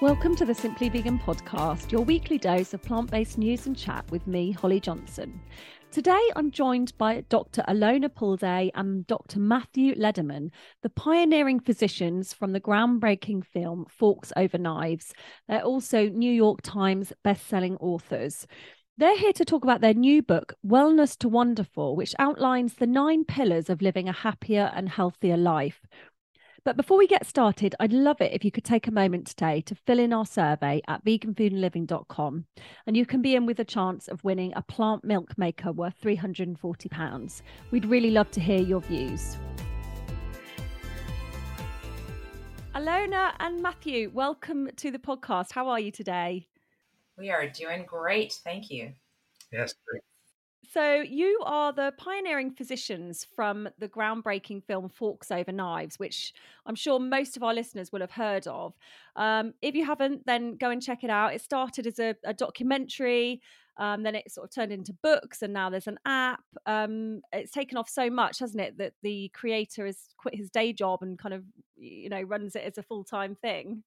Welcome to the Simply Vegan podcast, your weekly dose of plant based news and chat with me, Holly Johnson. Today, I'm joined by Dr. Alona Pulde and Dr. Matthew Lederman, the pioneering physicians from the groundbreaking film Forks Over Knives. They're also New York Times bestselling authors. They're here to talk about their new book, Wellness to Wonderful, which outlines the nine pillars of living a happier and healthier life. But before we get started, I'd love it if you could take a moment today to fill in our survey at veganfoodandliving.com. And you can be in with a chance of winning a plant milk maker worth £340. We'd really love to hear your views. Alona and Matthew, welcome to the podcast. How are you today? We are doing great. Thank you. Yes, great. So, you are the pioneering physicians from the groundbreaking film Forks Over Knives, which I'm sure most of our listeners will have heard of. Um, if you haven't, then go and check it out. It started as a, a documentary, um, then it sort of turned into books, and now there's an app. Um, it's taken off so much, hasn't it, that the creator has quit his day job and kind of, you know, runs it as a full time thing.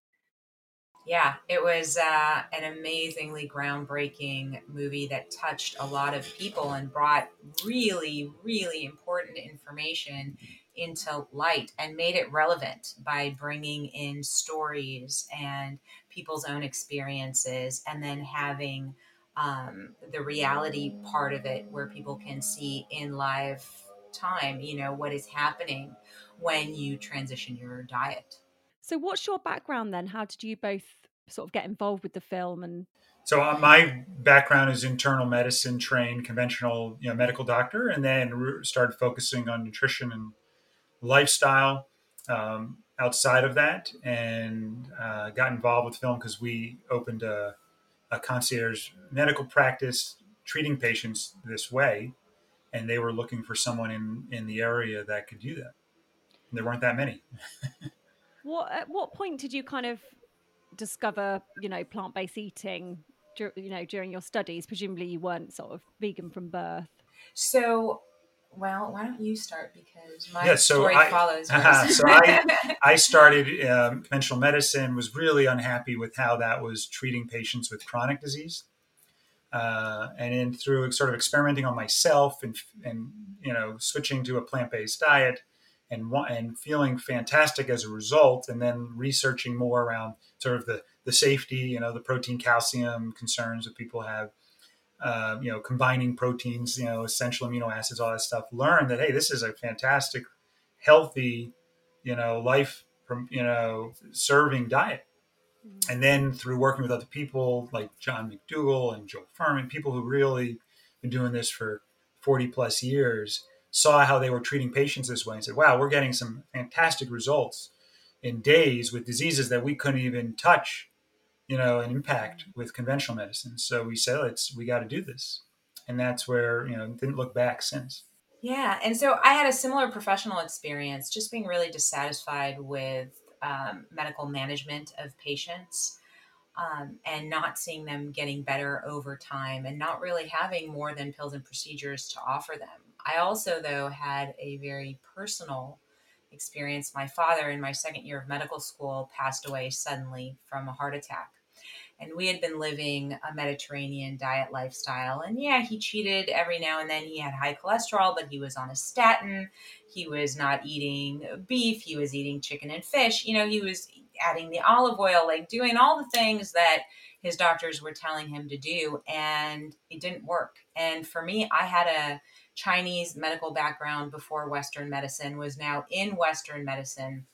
Yeah, it was uh, an amazingly groundbreaking movie that touched a lot of people and brought really, really important information into light and made it relevant by bringing in stories and people's own experiences and then having um, the reality part of it where people can see in live time, you know, what is happening when you transition your diet. So, what's your background then? How did you both sort of get involved with the film? And so, uh, my background is internal medicine, trained conventional, you know, medical doctor, and then started focusing on nutrition and lifestyle um, outside of that, and uh, got involved with film because we opened a, a concierge medical practice treating patients this way, and they were looking for someone in in the area that could do that. And there weren't that many. what at what point did you kind of discover, you know, plant based eating, you know, during your studies? Presumably, you weren't sort of vegan from birth. So, well, why don't you start because my yeah, so story I, follows. Uh, so I, I started um, conventional medicine. Was really unhappy with how that was treating patients with chronic disease. Uh, and then through sort of experimenting on myself and and you know switching to a plant based diet, and and feeling fantastic as a result, and then researching more around sort of the the safety, you know, the protein calcium concerns that people have. Uh, you know, combining proteins, you know, essential amino acids, all that stuff. Learn that hey, this is a fantastic, healthy, you know, life, from you know, serving diet. Mm-hmm. And then through working with other people like John McDougall and Joel Fuhrman, people who really been doing this for 40 plus years, saw how they were treating patients this way and said, wow, we're getting some fantastic results in days with diseases that we couldn't even touch, you know, and impact with conventional medicine. So we said, let's, we got to do this. And that's where, you know, didn't look back since. Yeah. And so I had a similar professional experience, just being really dissatisfied with um, medical management of patients. Um, and not seeing them getting better over time and not really having more than pills and procedures to offer them. I also, though, had a very personal experience. My father, in my second year of medical school, passed away suddenly from a heart attack. And we had been living a Mediterranean diet lifestyle. And yeah, he cheated every now and then. He had high cholesterol, but he was on a statin. He was not eating beef. He was eating chicken and fish. You know, he was adding the olive oil, like doing all the things that his doctors were telling him to do. And it didn't work. And for me, I had a Chinese medical background before Western medicine, was now in Western medicine,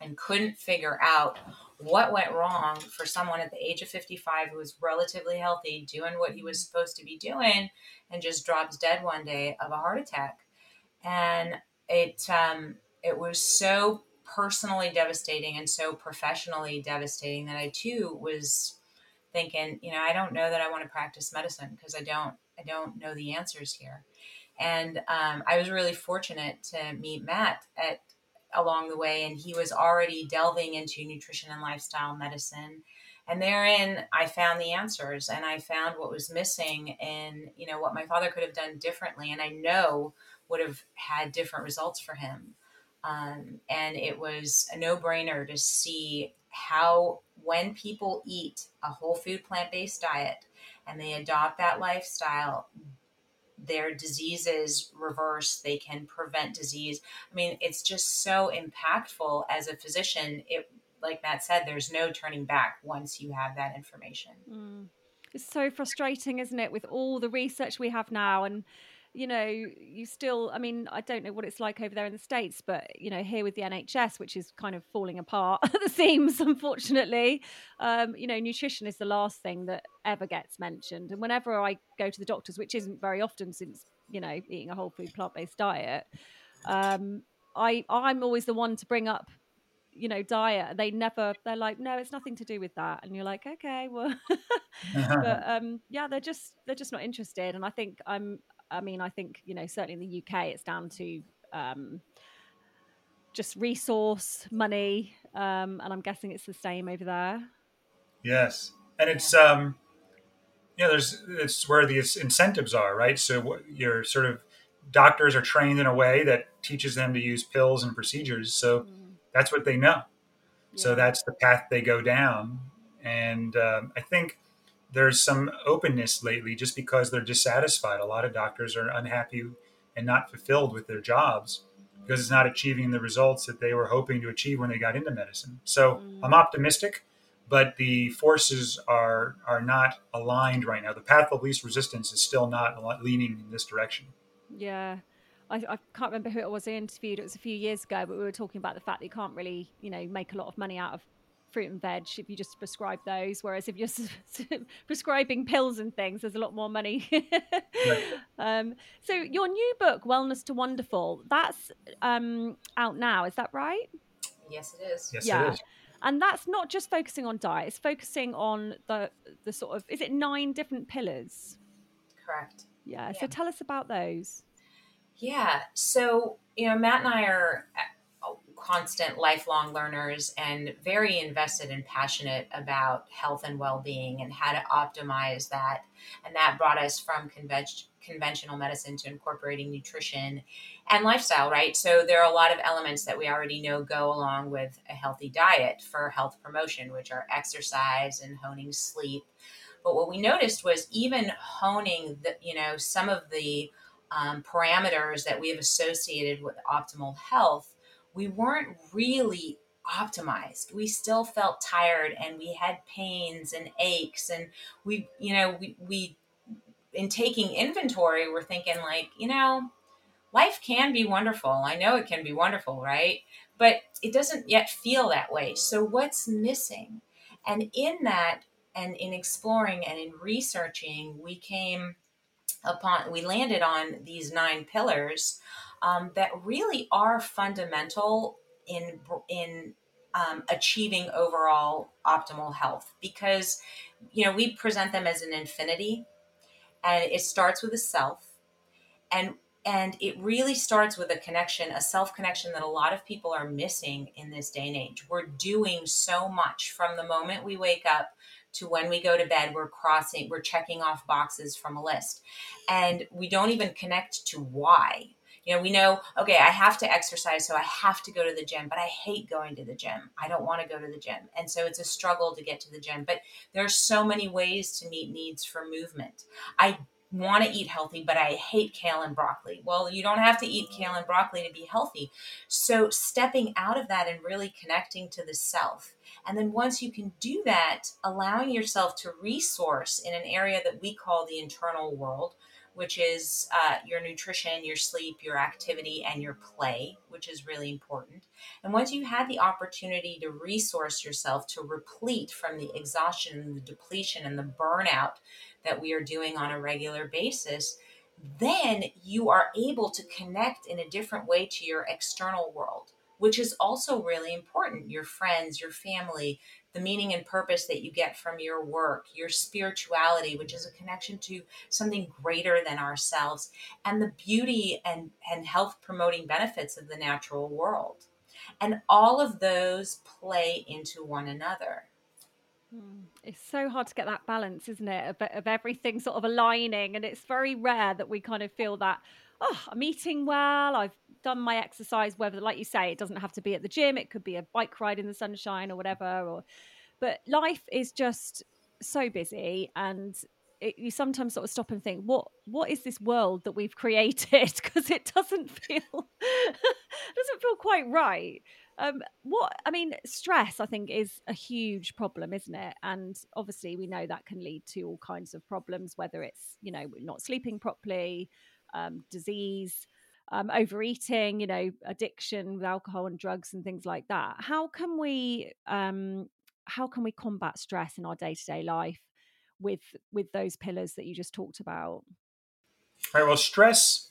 and couldn't figure out what went wrong for someone at the age of 55 who was relatively healthy, doing what he was supposed to be doing, and just drops dead one day of a heart attack. And it um, it was so personally devastating and so professionally devastating that I too was thinking, you know, I don't know that I want to practice medicine because I don't I don't know the answers here. And um, I was really fortunate to meet Matt at along the way, and he was already delving into nutrition and lifestyle medicine. And therein, I found the answers, and I found what was missing, and you know what my father could have done differently, and I know would have had different results for him. Um, and it was a no-brainer to see how when people eat a whole food plant based diet and they adopt that lifestyle, their diseases reverse they can prevent disease. I mean it's just so impactful as a physician. It like matt said there's no turning back once you have that information. Mm. it's so frustrating isn't it with all the research we have now and you know, you still, I mean, I don't know what it's like over there in the States, but, you know, here with the NHS, which is kind of falling apart at the seams, unfortunately, um, you know, nutrition is the last thing that ever gets mentioned. And whenever I go to the doctors, which isn't very often since, you know, eating a whole food plant based diet, um, I, I'm always the one to bring up you know diet. They never they're like no it's nothing to do with that. And you're like okay well but um yeah they're just they're just not interested. And i think i'm I mean, I think you know certainly in the UK, it's down to um, just resource, money, um, and I'm guessing it's the same over there. Yes, and it's um, yeah, there's it's where the incentives are, right? So your sort of doctors are trained in a way that teaches them to use pills and procedures, so mm. that's what they know. Yeah. So that's the path they go down, and um, I think there's some openness lately just because they're dissatisfied. A lot of doctors are unhappy and not fulfilled with their jobs because it's not achieving the results that they were hoping to achieve when they got into medicine. So mm. I'm optimistic, but the forces are are not aligned right now. The path of least resistance is still not leaning in this direction. Yeah. I, I, can't remember who it was I interviewed. It was a few years ago, but we were talking about the fact that you can't really, you know, make a lot of money out of fruit and veg if you just prescribe those. Whereas if you're prescribing pills and things, there's a lot more money. right. um, so your new book, Wellness to Wonderful, that's um, out now. Is that right? Yes, it is. Yes, yeah. it is. And that's not just focusing on diet; it's focusing on the the sort of is it nine different pillars? Correct. Yeah. yeah. So tell us about those. Yeah. So you know, Matt and I are constant lifelong learners and very invested and passionate about health and well-being and how to optimize that. And that brought us from conventional medicine to incorporating nutrition and lifestyle right? So there are a lot of elements that we already know go along with a healthy diet for health promotion which are exercise and honing sleep. But what we noticed was even honing the you know some of the um, parameters that we have associated with optimal health we weren't really optimized. We still felt tired and we had pains and aches and we you know we we in taking inventory we're thinking like, you know, life can be wonderful. I know it can be wonderful, right? But it doesn't yet feel that way. So what's missing? And in that and in exploring and in researching, we came upon we landed on these nine pillars um, that really are fundamental in in um, achieving overall optimal health. Because you know we present them as an infinity and it starts with a self and and it really starts with a connection a self connection that a lot of people are missing in this day and age. We're doing so much from the moment we wake up to when we go to bed we're crossing we're checking off boxes from a list. And we don't even connect to why you know, we know, okay, I have to exercise, so I have to go to the gym, but I hate going to the gym. I don't want to go to the gym. And so it's a struggle to get to the gym. But there's so many ways to meet needs for movement. I want to eat healthy, but I hate kale and broccoli. Well, you don't have to eat kale and broccoli to be healthy. So, stepping out of that and really connecting to the self. And then, once you can do that, allowing yourself to resource in an area that we call the internal world, which is uh, your nutrition, your sleep, your activity, and your play, which is really important. And once you had the opportunity to resource yourself to replete from the exhaustion and the depletion and the burnout that we are doing on a regular basis, then you are able to connect in a different way to your external world, which is also really important your friends, your family, the meaning and purpose that you get from your work, your spirituality, which is a connection to something greater than ourselves, and the beauty and, and health promoting benefits of the natural world. And all of those play into one another. Hmm. It's so hard to get that balance, isn't it? Of, of everything sort of aligning. And it's very rare that we kind of feel that, oh, I'm eating well, I've done my exercise, whether, like you say, it doesn't have to be at the gym, it could be a bike ride in the sunshine or whatever. Or, but life is just so busy and it, you sometimes sort of stop and think what what is this world that we've created because it doesn't feel doesn't feel quite right um, what I mean, stress, I think, is a huge problem, isn't it? And obviously, we know that can lead to all kinds of problems, whether it's you know not sleeping properly, um, disease, um, overeating, you know, addiction with alcohol and drugs and things like that. How can we um, how can we combat stress in our day to day life with with those pillars that you just talked about? All right. Well, stress,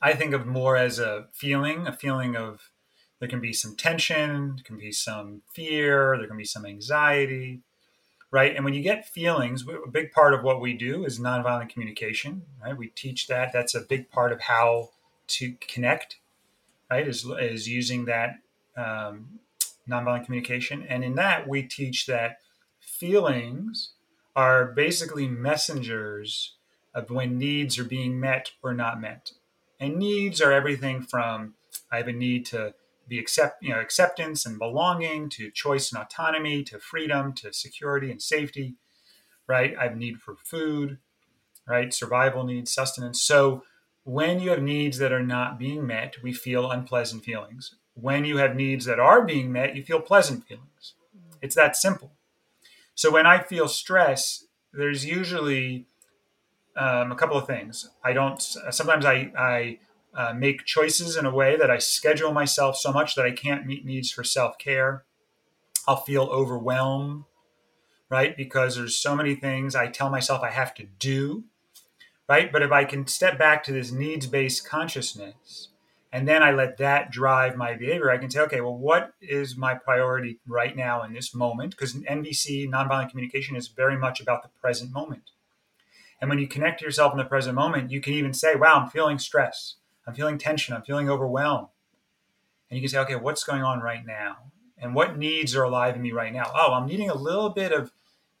I think of more as a feeling, a feeling of there can be some tension, there can be some fear, there can be some anxiety, right? And when you get feelings, a big part of what we do is nonviolent communication, right? We teach that. That's a big part of how to connect, right? Is, is using that um, nonviolent communication. And in that, we teach that feelings are basically messengers of when needs are being met or not met. And needs are everything from I have a need to be accept, you know, acceptance and belonging to choice and autonomy to freedom to security and safety, right? I have need for food, right? Survival needs, sustenance. So when you have needs that are not being met, we feel unpleasant feelings. When you have needs that are being met, you feel pleasant feelings. It's that simple. So when I feel stress, there's usually um, a couple of things. I don't. Sometimes I I uh, make choices in a way that I schedule myself so much that I can't meet needs for self care. I'll feel overwhelmed, right? Because there's so many things I tell myself I have to do, right? But if I can step back to this needs based consciousness and then I let that drive my behavior, I can say, okay, well, what is my priority right now in this moment? Because NVC, nonviolent communication, is very much about the present moment. And when you connect yourself in the present moment, you can even say, wow, I'm feeling stress I'm feeling tension. I'm feeling overwhelmed. And you can say, okay, what's going on right now? And what needs are alive in me right now? Oh, I'm needing a little bit of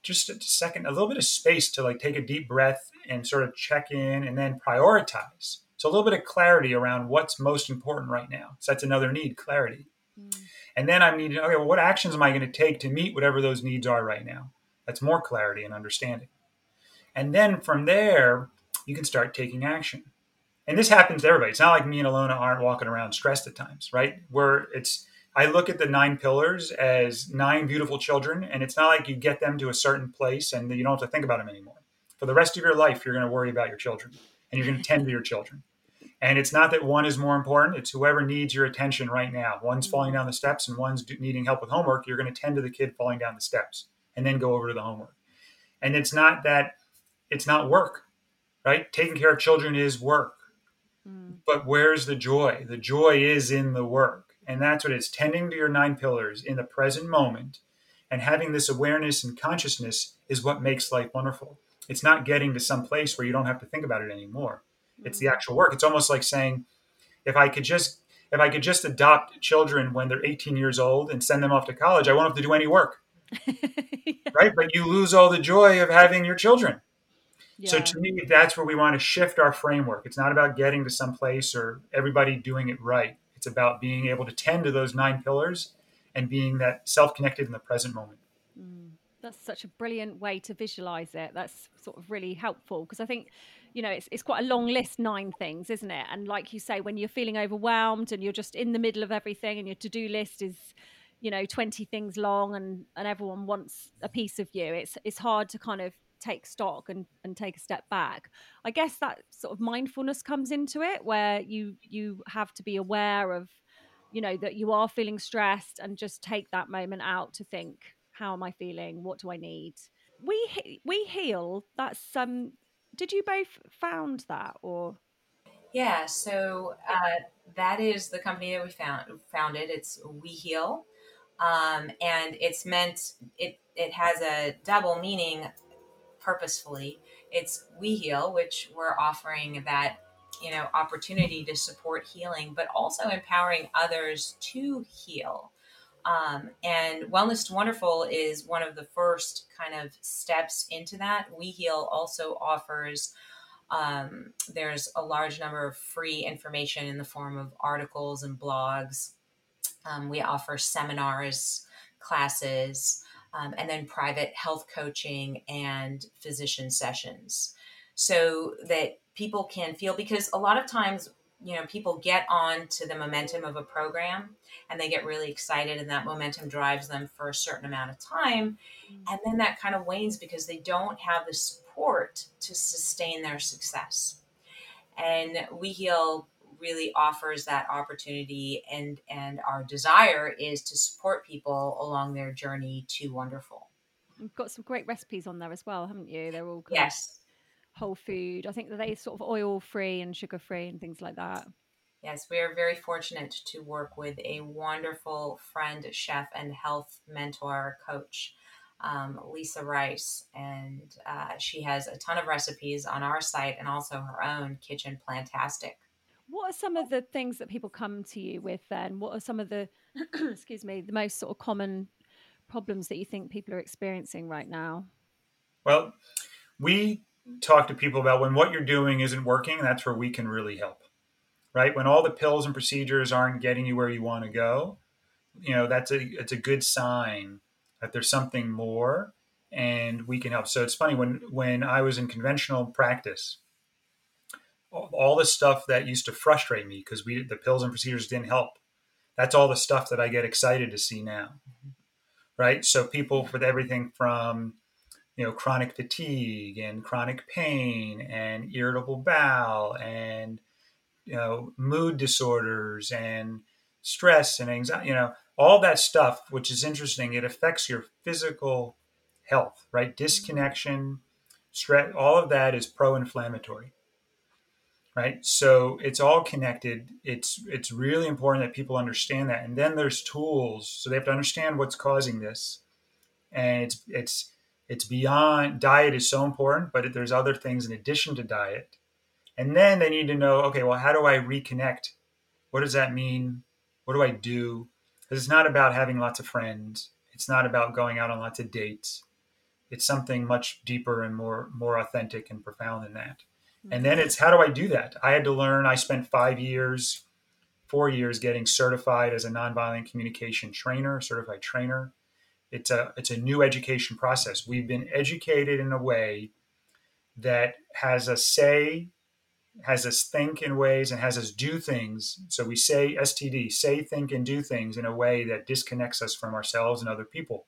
just a second, a little bit of space to like take a deep breath and sort of check in and then prioritize. So a little bit of clarity around what's most important right now. So that's another need, clarity. Mm. And then I'm needing, okay, well, what actions am I going to take to meet whatever those needs are right now? That's more clarity and understanding. And then from there, you can start taking action and this happens to everybody. It's not like me and Alona aren't walking around stressed at times, right? Where it's I look at the nine pillars as nine beautiful children, and it's not like you get them to a certain place and you don't have to think about them anymore. For the rest of your life, you're going to worry about your children and you're going to tend to your children. And it's not that one is more important, it's whoever needs your attention right now. One's falling down the steps and one's needing help with homework. You're going to tend to the kid falling down the steps and then go over to the homework. And it's not that it's not work, right? Taking care of children is work Mm. But where's the joy? The joy is in the work. And that's what it's tending to your nine pillars in the present moment. And having this awareness and consciousness is what makes life wonderful. It's not getting to some place where you don't have to think about it anymore. Mm. It's the mm. actual work. It's almost like saying, if I could just if I could just adopt children when they're 18 years old and send them off to college, I won't have to do any work. yeah. Right? But you lose all the joy of having your children. So to me, that's where we want to shift our framework. It's not about getting to some place or everybody doing it right. It's about being able to tend to those nine pillars and being that self-connected in the present moment. Mm, that's such a brilliant way to visualize it. That's sort of really helpful because I think, you know, it's, it's quite a long list, nine things, isn't it? And like you say, when you're feeling overwhelmed and you're just in the middle of everything and your to-do list is, you know, 20 things long and, and everyone wants a piece of you, it's, it's hard to kind of take stock and, and take a step back. I guess that sort of mindfulness comes into it where you you have to be aware of you know that you are feeling stressed and just take that moment out to think how am i feeling? What do i need? We we heal. That's um did you both found that or? Yeah so uh, that is the company that we found founded. It's we heal. Um, and it's meant it it has a double meaning purposefully. It's We Heal, which we're offering that you know opportunity to support healing, but also empowering others to heal. Um, and Wellness Wonderful is one of the first kind of steps into that. We Heal also offers um, there's a large number of free information in the form of articles and blogs. Um, we offer seminars, classes, um, and then private health coaching and physician sessions. So that people can feel because a lot of times you know people get on to the momentum of a program and they get really excited and that momentum drives them for a certain amount of time. Mm. and then that kind of wanes because they don't have the support to sustain their success. And we heal really offers that opportunity and and our desire is to support people along their journey to wonderful you've got some great recipes on there as well haven't you they're all yes whole food. I think that they sort of oil free and sugar free and things like that. Yes, we are very fortunate to work with a wonderful friend, chef, and health mentor coach, um, Lisa Rice. And uh, she has a ton of recipes on our site and also her own Kitchen Plantastic. What are some of the things that people come to you with then? What are some of the, excuse me, the most sort of common problems that you think people are experiencing right now? Well, we talk to people about when what you're doing isn't working, that's where we can really help. Right? When all the pills and procedures aren't getting you where you want to go, you know, that's a it's a good sign that there's something more and we can help. So it's funny when when I was in conventional practice, all the stuff that used to frustrate me because we the pills and procedures didn't help. That's all the stuff that I get excited to see now. Right? So people with everything from you know chronic fatigue and chronic pain and irritable bowel and you know mood disorders and stress and anxiety you know all that stuff which is interesting it affects your physical health right mm-hmm. disconnection stress all of that is pro-inflammatory right so it's all connected it's it's really important that people understand that and then there's tools so they have to understand what's causing this and it's it's it's beyond diet is so important, but there's other things in addition to diet. And then they need to know, okay, well, how do I reconnect? What does that mean? What do I do? Because it's not about having lots of friends. It's not about going out on lots of dates. It's something much deeper and more more authentic and profound than that. And then it's how do I do that? I had to learn. I spent five years, four years getting certified as a nonviolent communication trainer, certified trainer it's a it's a new education process. We've been educated in a way that has us say, has us think in ways, and has us do things. So we say STD, say, think, and do things in a way that disconnects us from ourselves and other people.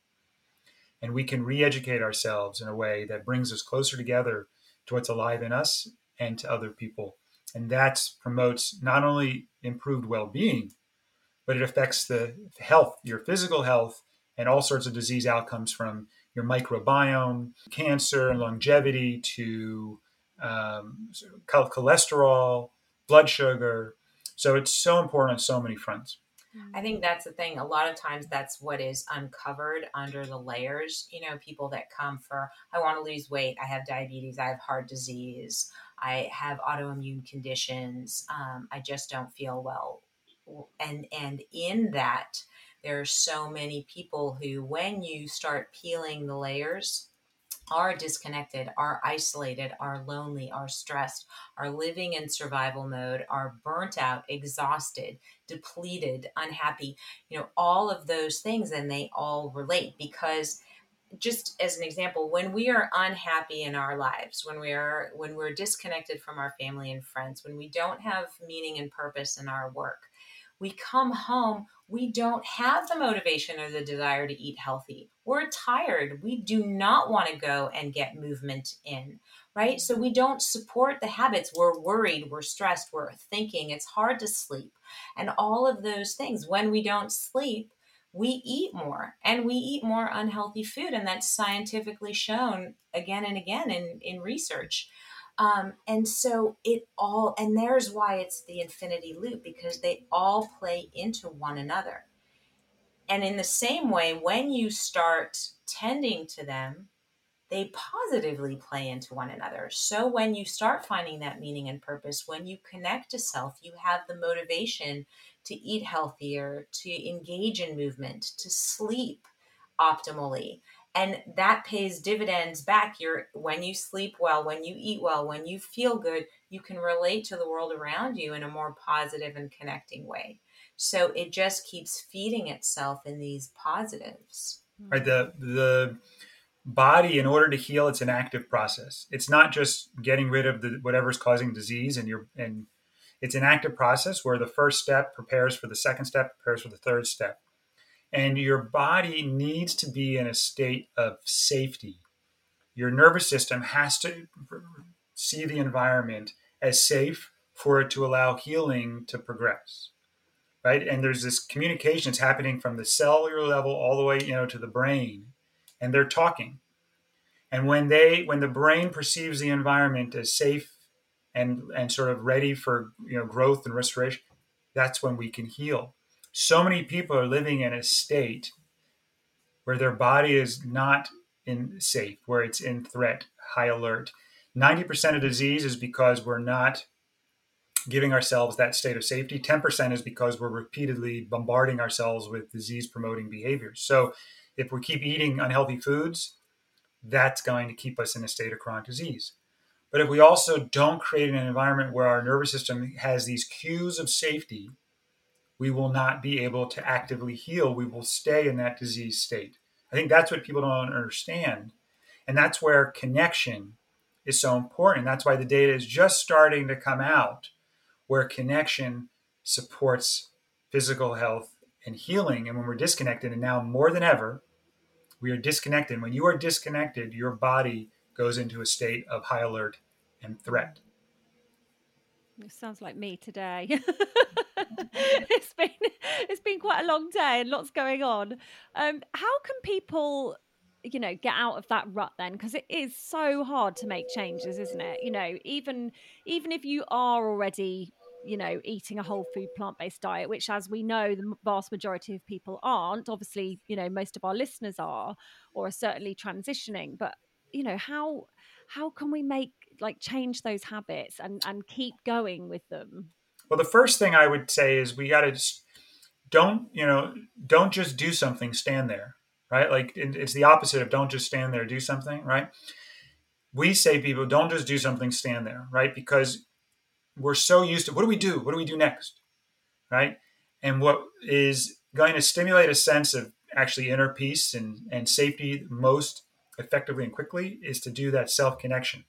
And we can re-educate ourselves in a way that brings us closer together to what's alive in us and to other people. And that promotes not only improved well-being, but it affects the health, your physical health, and all sorts of disease outcomes from your microbiome, cancer and longevity to um, cholesterol, blood sugar. So it's so important on so many fronts. I think that's the thing. A lot of times that's what is uncovered under the layers. You know, people that come for, I want to lose weight, I have diabetes, I have heart disease, I have autoimmune conditions, um, I just don't feel well. And and in that, there are so many people who, when you start peeling the layers, are disconnected, are isolated, are lonely, are stressed, are living in survival mode, are burnt out, exhausted, depleted, unhappy, you know, all of those things, and they all relate because just as an example when we are unhappy in our lives when we are when we're disconnected from our family and friends when we don't have meaning and purpose in our work we come home we don't have the motivation or the desire to eat healthy. We're tired. We do not want to go and get movement in, right? So we don't support the habits. We're worried, we're stressed, we're thinking. It's hard to sleep. And all of those things. When we don't sleep, we eat more and we eat more unhealthy food. And that's scientifically shown again and again in, in research. Um, and so it all, and there's why it's the infinity loop because they all play into one another. And in the same way, when you start tending to them, they positively play into one another. So when you start finding that meaning and purpose, when you connect to self, you have the motivation to eat healthier, to engage in movement, to sleep optimally. And that pays dividends back. You're when you sleep well, when you eat well, when you feel good, you can relate to the world around you in a more positive and connecting way. So it just keeps feeding itself in these positives. Right. The mm-hmm. the body, in order to heal, it's an active process. It's not just getting rid of the whatever's causing disease, and you're and it's an active process where the first step prepares for the second step, prepares for the third step. And your body needs to be in a state of safety. Your nervous system has to see the environment as safe for it to allow healing to progress. Right? And there's this communication that's happening from the cellular level all the way, you know, to the brain. And they're talking. And when they when the brain perceives the environment as safe and and sort of ready for you know growth and restoration, that's when we can heal. So many people are living in a state where their body is not in safe, where it's in threat, high alert. 90% of disease is because we're not giving ourselves that state of safety. 10% is because we're repeatedly bombarding ourselves with disease promoting behaviors. So if we keep eating unhealthy foods, that's going to keep us in a state of chronic disease. But if we also don't create an environment where our nervous system has these cues of safety, we will not be able to actively heal. We will stay in that disease state. I think that's what people don't understand. And that's where connection is so important. That's why the data is just starting to come out where connection supports physical health and healing. And when we're disconnected, and now more than ever, we are disconnected. When you are disconnected, your body goes into a state of high alert and threat. It sounds like me today. it's been it's been quite a long day and lots going on. Um, how can people, you know, get out of that rut then? Because it is so hard to make changes, isn't it? You know, even even if you are already you know eating a whole food plant-based diet which as we know the vast majority of people aren't obviously you know most of our listeners are or are certainly transitioning but you know how how can we make like change those habits and and keep going with them? Well the first thing i would say is we got to just don't you know don't just do something stand there right? Like it's the opposite of don't just stand there do something right? We say people don't just do something stand there right? Because we're so used to what do we do? What do we do next right? And what is going to stimulate a sense of actually inner peace and, and safety most effectively and quickly is to do that self connection.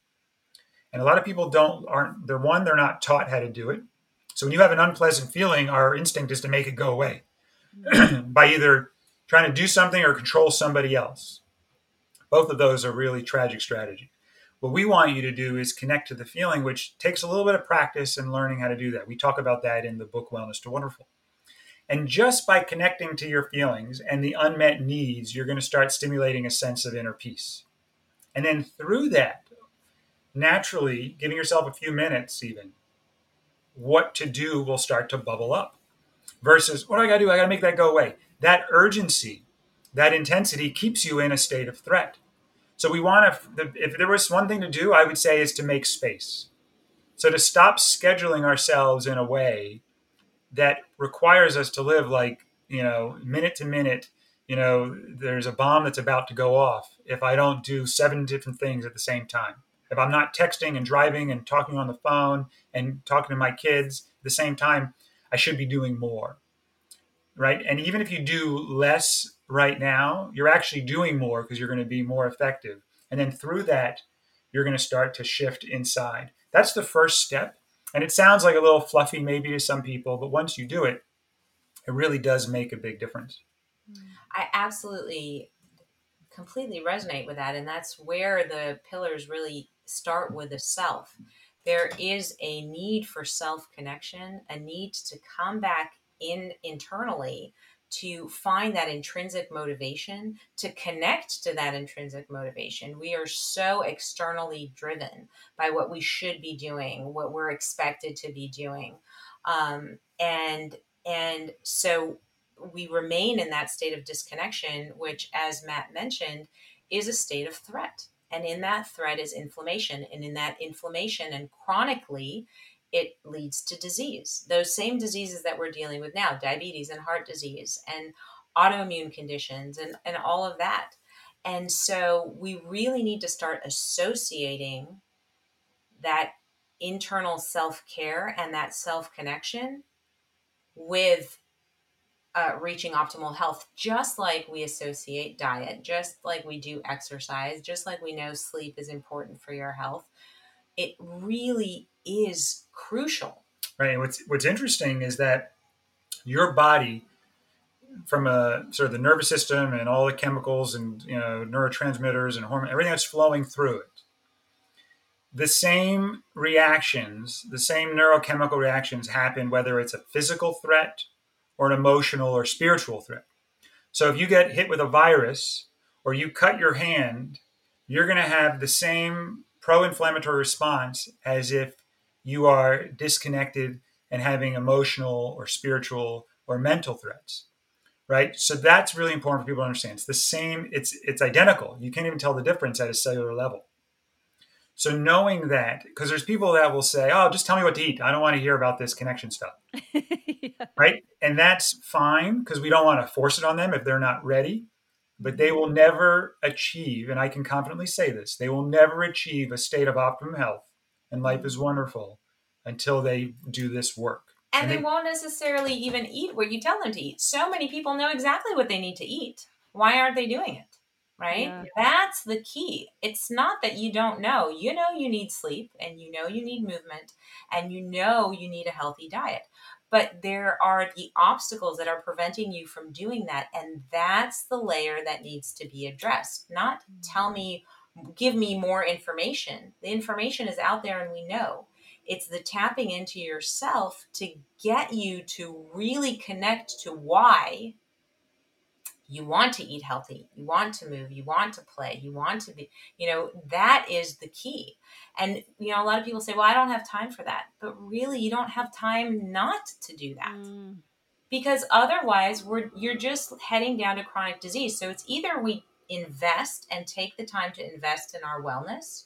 And a lot of people don't aren't they're one they're not taught how to do it. So when you have an unpleasant feeling, our instinct is to make it go away by either trying to do something or control somebody else. Both of those are really tragic strategies. What we want you to do is connect to the feeling, which takes a little bit of practice and learning how to do that. We talk about that in the book Wellness to Wonderful. And just by connecting to your feelings and the unmet needs, you're going to start stimulating a sense of inner peace. And then through that, naturally, giving yourself a few minutes, even, what to do will start to bubble up. Versus, what do I got to do? I got to make that go away. That urgency, that intensity keeps you in a state of threat. So we want to, if there was one thing to do, I would say is to make space. So to stop scheduling ourselves in a way that requires us to live like you know minute to minute you know there's a bomb that's about to go off if i don't do seven different things at the same time. If i'm not texting and driving and talking on the phone and talking to my kids at the same time i should be doing more right? And even if you do less right now you're actually doing more because you're going to be more effective. And then through that you're going to start to shift inside. That's the first step and it sounds like a little fluffy maybe to some people, but once you do it, it really does make a big difference. I absolutely completely resonate with that. And that's where the pillars really start with the self. There is a need for self connection, a need to come back in internally to find that intrinsic motivation, to connect to that intrinsic motivation. We are so externally driven by what we should be doing, what we're expected to be doing. Um, and and so we remain in that state of disconnection, which, as Matt mentioned, is a state of threat. And in that threat is inflammation. And in that inflammation and chronically it leads to disease. Those same diseases that we're dealing with now, diabetes and heart disease and autoimmune conditions and, and all of that. And so we really need to start associating that internal self care and that self connection with uh, reaching optimal health, just like we associate diet, just like we do exercise, just like we know sleep is important for your health. It really is crucial. Right. And what's what's interesting is that your body, from a sort of the nervous system and all the chemicals and you know neurotransmitters and hormone, everything that's flowing through it, the same reactions, the same neurochemical reactions happen whether it's a physical threat or an emotional or spiritual threat. So if you get hit with a virus or you cut your hand, you're going to have the same pro inflammatory response as if you are disconnected and having emotional or spiritual or mental threats right so that's really important for people to understand it's the same it's it's identical you can't even tell the difference at a cellular level so knowing that, because there's people that will say, "Oh, just tell me what to eat. I don't want to hear about this connection stuff." yeah. Right? And that's fine because we don't want to force it on them if they're not ready. But they mm-hmm. will never achieve, and I can confidently say this, they will never achieve a state of optimum health and life is wonderful until they do this work. And, and they, they won't necessarily even eat what you tell them to eat. So many people know exactly what they need to eat. Why aren't they doing it? right? Yeah. That's the key. It's not that you don't know. You know you need sleep and you know you need movement and you know you need a healthy diet. But there are the obstacles that are preventing you from doing that. And that's the layer that needs to be addressed. Not tell mm. me, give me more information. The information is out there and we know. It's the tapping into yourself to get you to really connect to why you want to eat healthy you want to move you want to play you want to be you know that is the key and you know a lot of people say well i don't have time for that but really you don't have time not to do that mm. because otherwise we're you're just heading down to chronic disease so it's either we invest and take the time to invest in our wellness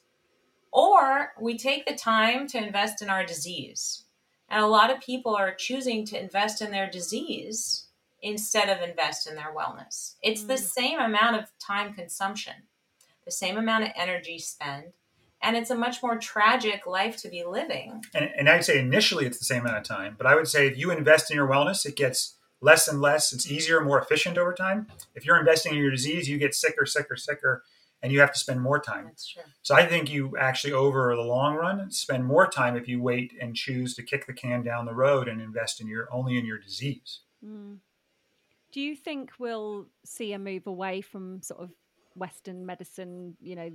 or we take the time to invest in our disease and a lot of people are choosing to invest in their disease instead of invest in their wellness. It's mm. the same amount of time consumption, the same amount of energy spend, and it's a much more tragic life to be living. And, and I'd say initially it's the same amount of time, but I would say if you invest in your wellness, it gets less and less. It's easier, more efficient over time. If you're investing in your disease, you get sicker, sicker, sicker, and you have to spend more time. That's true. So I think you actually, over the long run, spend more time if you wait and choose to kick the can down the road and invest in your only in your disease. Mm. Do you think we'll see a move away from sort of Western medicine, you know,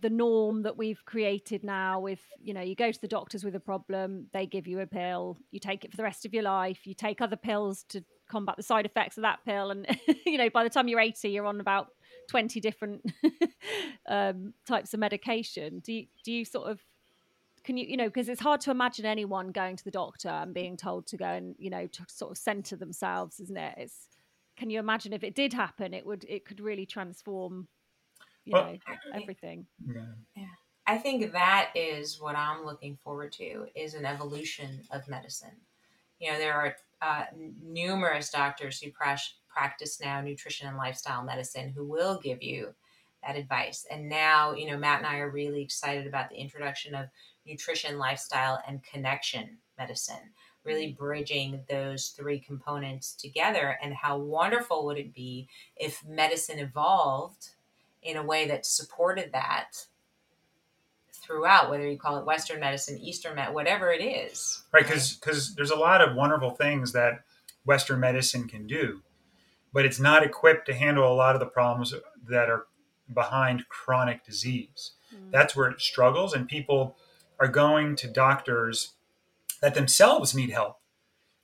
the, norm that we've created now with, you know, you go to the doctors with a problem, they give you a pill, you take it for the rest of your life, you take other pills to combat the side effects of that pill. And, you know, by the time you're 80, you're on about 20 different um, types of medication. Do you, do you sort of can you you know because it's hard to imagine anyone going to the doctor and being told to go and you know to sort of center themselves isn't it it's can you imagine if it did happen it would it could really transform you well, know everything yeah. yeah i think that is what i'm looking forward to is an evolution of medicine you know there are uh, numerous doctors who practice now nutrition and lifestyle medicine who will give you that advice and now you know matt and i are really excited about the introduction of nutrition, lifestyle, and connection medicine, really mm-hmm. bridging those three components together. And how wonderful would it be if medicine evolved in a way that supported that throughout, whether you call it Western medicine, Eastern medicine, whatever it is. Right, because because there's a lot of wonderful things that Western medicine can do, but it's not equipped to handle a lot of the problems that are behind chronic disease. Mm. That's where it struggles, and people are going to doctors that themselves need help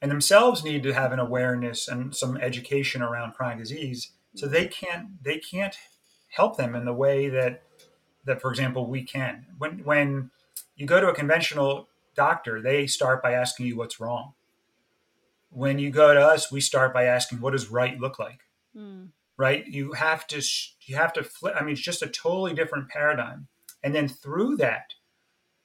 and themselves need to have an awareness and some education around chronic disease so they can't they can't help them in the way that that for example we can when when you go to a conventional doctor they start by asking you what's wrong when you go to us we start by asking what does right look like mm. right you have to you have to flip i mean it's just a totally different paradigm and then through that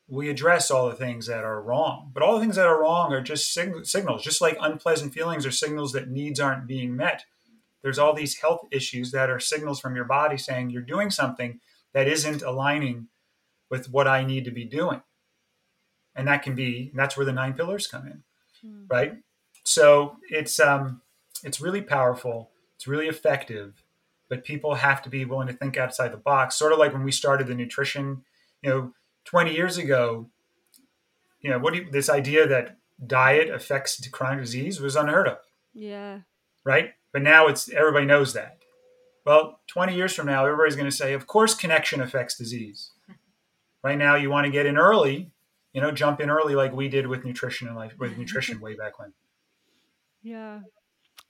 we address all the things that are wrong. But all the things that are wrong are just sig- signals, just like unpleasant feelings are signals that needs aren't being met. There's all these health issues that are signals from your body saying you're doing something that isn't aligning with what I need to be doing. And that can be that's where the nine pillars come in. Mm. Right? So it's um it's really powerful, it's really effective, but people have to be willing to think outside the box. Sort of like when we started the nutrition, you know, 20 years ago, you know, what do you, this idea that diet affects chronic disease was unheard of. Yeah. Right? But now it's everybody knows that. Well, 20 years from now, everybody's going to say, of course, connection affects disease. Right now, you want to get in early, you know, jump in early like we did with nutrition and life with nutrition way back when. Yeah.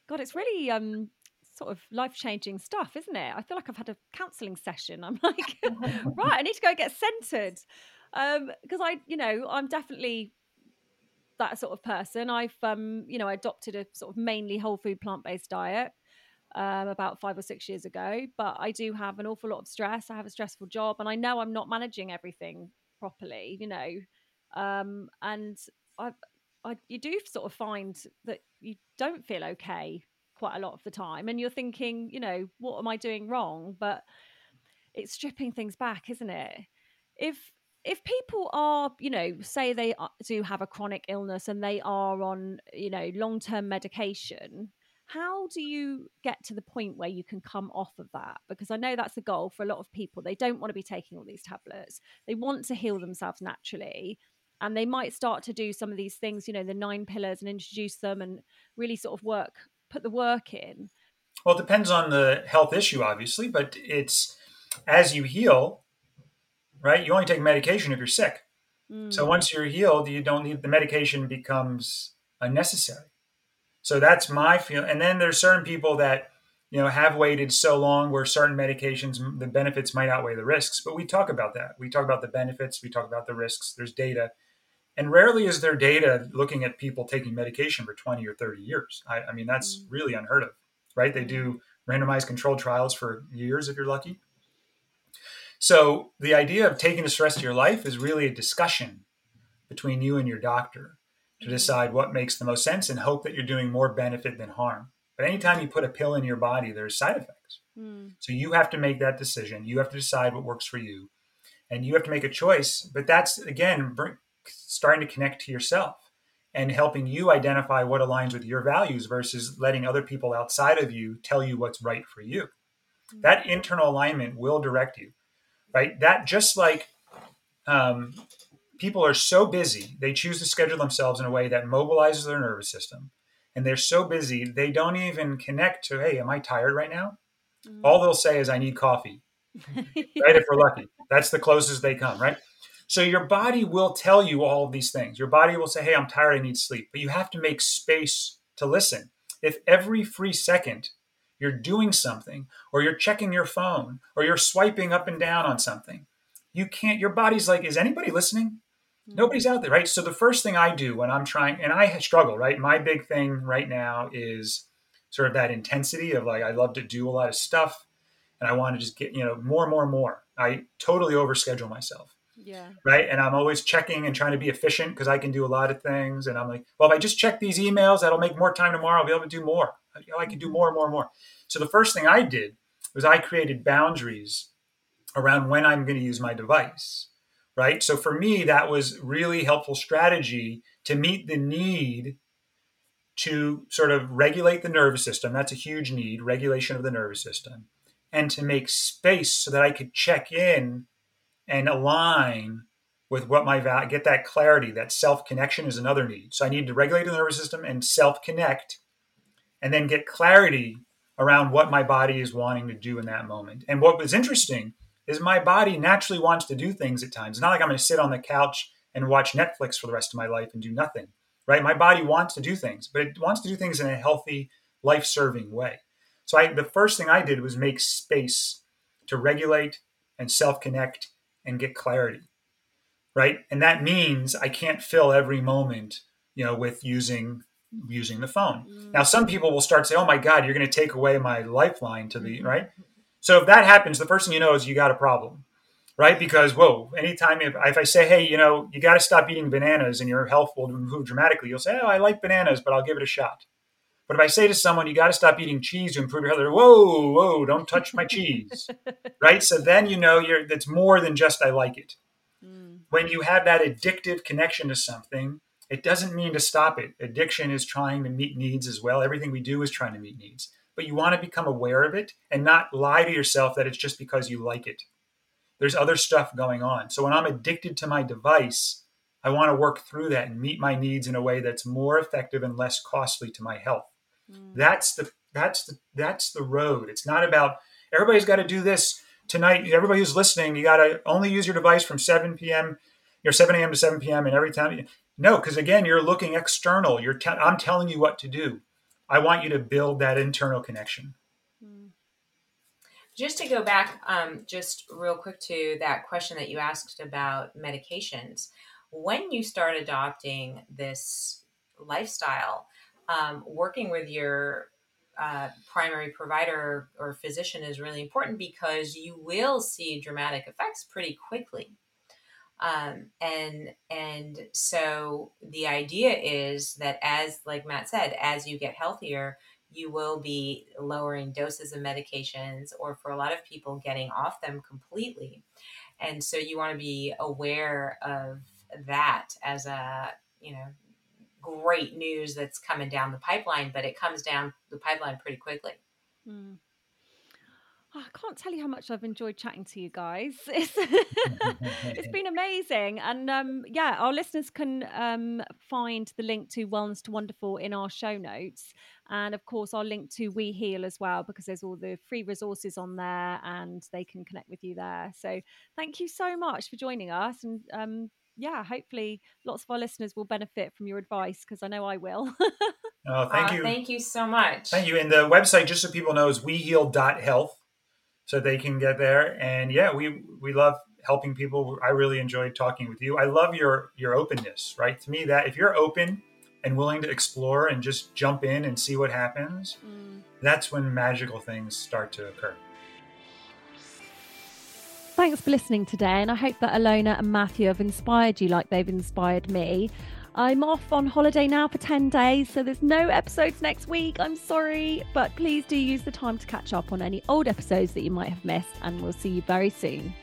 God, it's really um sort of life changing stuff, isn't it? I feel like I've had a counselling session. I'm like, right, I need to go get centered. Um, because I, you know, I'm definitely that sort of person. I've um, you know, I adopted a sort of mainly whole food plant based diet um, about five or six years ago. But I do have an awful lot of stress. I have a stressful job, and I know I'm not managing everything properly. You know, um, and I, I, you do sort of find that you don't feel okay quite a lot of the time, and you're thinking, you know, what am I doing wrong? But it's stripping things back, isn't it? If if people are, you know, say they do have a chronic illness and they are on, you know, long term medication, how do you get to the point where you can come off of that? Because i know that's the goal for a lot of people. They don't want to be taking all these tablets. They want to heal themselves naturally and they might start to do some of these things you know the nine pillars and introduce them and really sort of work put the work in. Well it depends on the health issue obviously but it's as you heal right you only take medication if you're sick mm. so once you're healed you don't need the medication becomes unnecessary so that's my feel. And then there's certain people that you know have waited so long where certain medications the benefits might outweigh the risks. But we talk about that. We talk about the benefits. We talk about the risks. There's data, and rarely is there data looking at people taking medication for 20 or 30 years. I, I mean that's mm-hmm. really unheard of, right? They do randomized controlled trials for years if you're lucky. So the idea of taking this rest of your life is really a discussion between you and your doctor to decide what makes the most sense and hope that you're doing more benefit than harm. But anytime you put a pill in your body, there's side effects. Mm. So you have to make that decision. You have to decide what works for you. And you have to make a choice. But that's, again, starting to connect to yourself and helping you identify what aligns with your values versus letting other people outside of you tell you what's right for you. Mm. That internal alignment will direct you, right? That just like um, people are so busy, they choose to schedule themselves in a way that mobilizes their nervous system. And they're so busy, they don't even connect to, hey, am I tired right now? Mm-hmm. All they'll say is, I need coffee. right? If we're lucky, that's the closest they come, right? So your body will tell you all of these things. Your body will say, hey, I'm tired, I need sleep. But you have to make space to listen. If every free second you're doing something, or you're checking your phone, or you're swiping up and down on something, you can't, your body's like, is anybody listening? Mm-hmm. Nobody's out there, right? So the first thing I do when I'm trying, and I struggle, right? My big thing right now is sort of that intensity of like, I love to do a lot of stuff and I want to just get, you know, more, more, more. I totally overschedule myself. Yeah. Right. And I'm always checking and trying to be efficient because I can do a lot of things. And I'm like, well, if I just check these emails, that'll make more time tomorrow. I'll be able to do more. You know, I could do more and more and more. So the first thing I did was I created boundaries around when I'm going to use my device right? So for me, that was really helpful strategy to meet the need to sort of regulate the nervous system. That's a huge need, regulation of the nervous system, and to make space so that I could check in and align with what my value, get that clarity, that self connection is another need. So I need to regulate the nervous system and self connect, and then get clarity around what my body is wanting to do in that moment. And what was interesting is my body naturally wants to do things at times. It's not like I'm going to sit on the couch and watch Netflix for the rest of my life and do nothing, right? My body wants to do things, but it wants to do things in a healthy, life serving way. So I, the first thing I did was make space to regulate and self connect and get clarity, right? And that means I can't fill every moment, you know, with using using the phone. Mm. Now, some people will start to say, "Oh my God, you're going to take away my lifeline to the mm-hmm. right." So if that happens, the first thing you know is you got a problem, right? Because whoa, anytime if, if I say, hey, you know, you got to stop eating bananas and your health will improve dramatically, you'll say, oh, I like bananas, but I'll give it a shot. But if I say to someone, you got to stop eating cheese to improve your health, whoa, whoa, don't touch my cheese, right? So then you know you're that's more than just I like it. Mm. When you have that addictive connection to something, it doesn't mean to stop it. Addiction is trying to meet needs as well. Everything we do is trying to meet needs. But you want to become aware of it and not lie to yourself that it's just because you like it. There's other stuff going on. So when I'm addicted to my device, I want to work through that and meet my needs in a way that's more effective and less costly to my health. Mm. That's the that's the that's the road. It's not about everybody's got to do this tonight. Everybody who's listening, you got to only use your device from 7 p.m. You're 7 a.m. to 7 p.m. and every time. No, because again, you're looking external. You're te- I'm telling you what to do. I want you to build that internal connection. Mm. Just to go back, um, just real quick to that question that you asked about medications. When you start adopting this lifestyle, um, working with your uh, primary provider or physician is really important because you will see dramatic effects pretty quickly. Um, and and so the idea is that as like Matt said, as you get healthier, you will be lowering doses of medications, or for a lot of people, getting off them completely. And so you want to be aware of that as a you know great news that's coming down the pipeline, but it comes down the pipeline pretty quickly. Mm. Oh, I can't tell you how much I've enjoyed chatting to you guys. It's, it's been amazing. And um, yeah, our listeners can um, find the link to Wellness to Wonderful in our show notes. And of course, I'll link to We Heal as well, because there's all the free resources on there and they can connect with you there. So thank you so much for joining us. And um, yeah, hopefully lots of our listeners will benefit from your advice because I know I will. oh, thank uh, you. Thank you so much. Thank you. And the website, just so people know, is weheal.health so they can get there. And yeah, we we love helping people. I really enjoyed talking with you. I love your your openness, right? To me, that if you're open and willing to explore and just jump in and see what happens, mm. that's when magical things start to occur. Thanks for listening today, and I hope that Alona and Matthew have inspired you like they've inspired me. I'm off on holiday now for 10 days, so there's no episodes next week. I'm sorry, but please do use the time to catch up on any old episodes that you might have missed, and we'll see you very soon.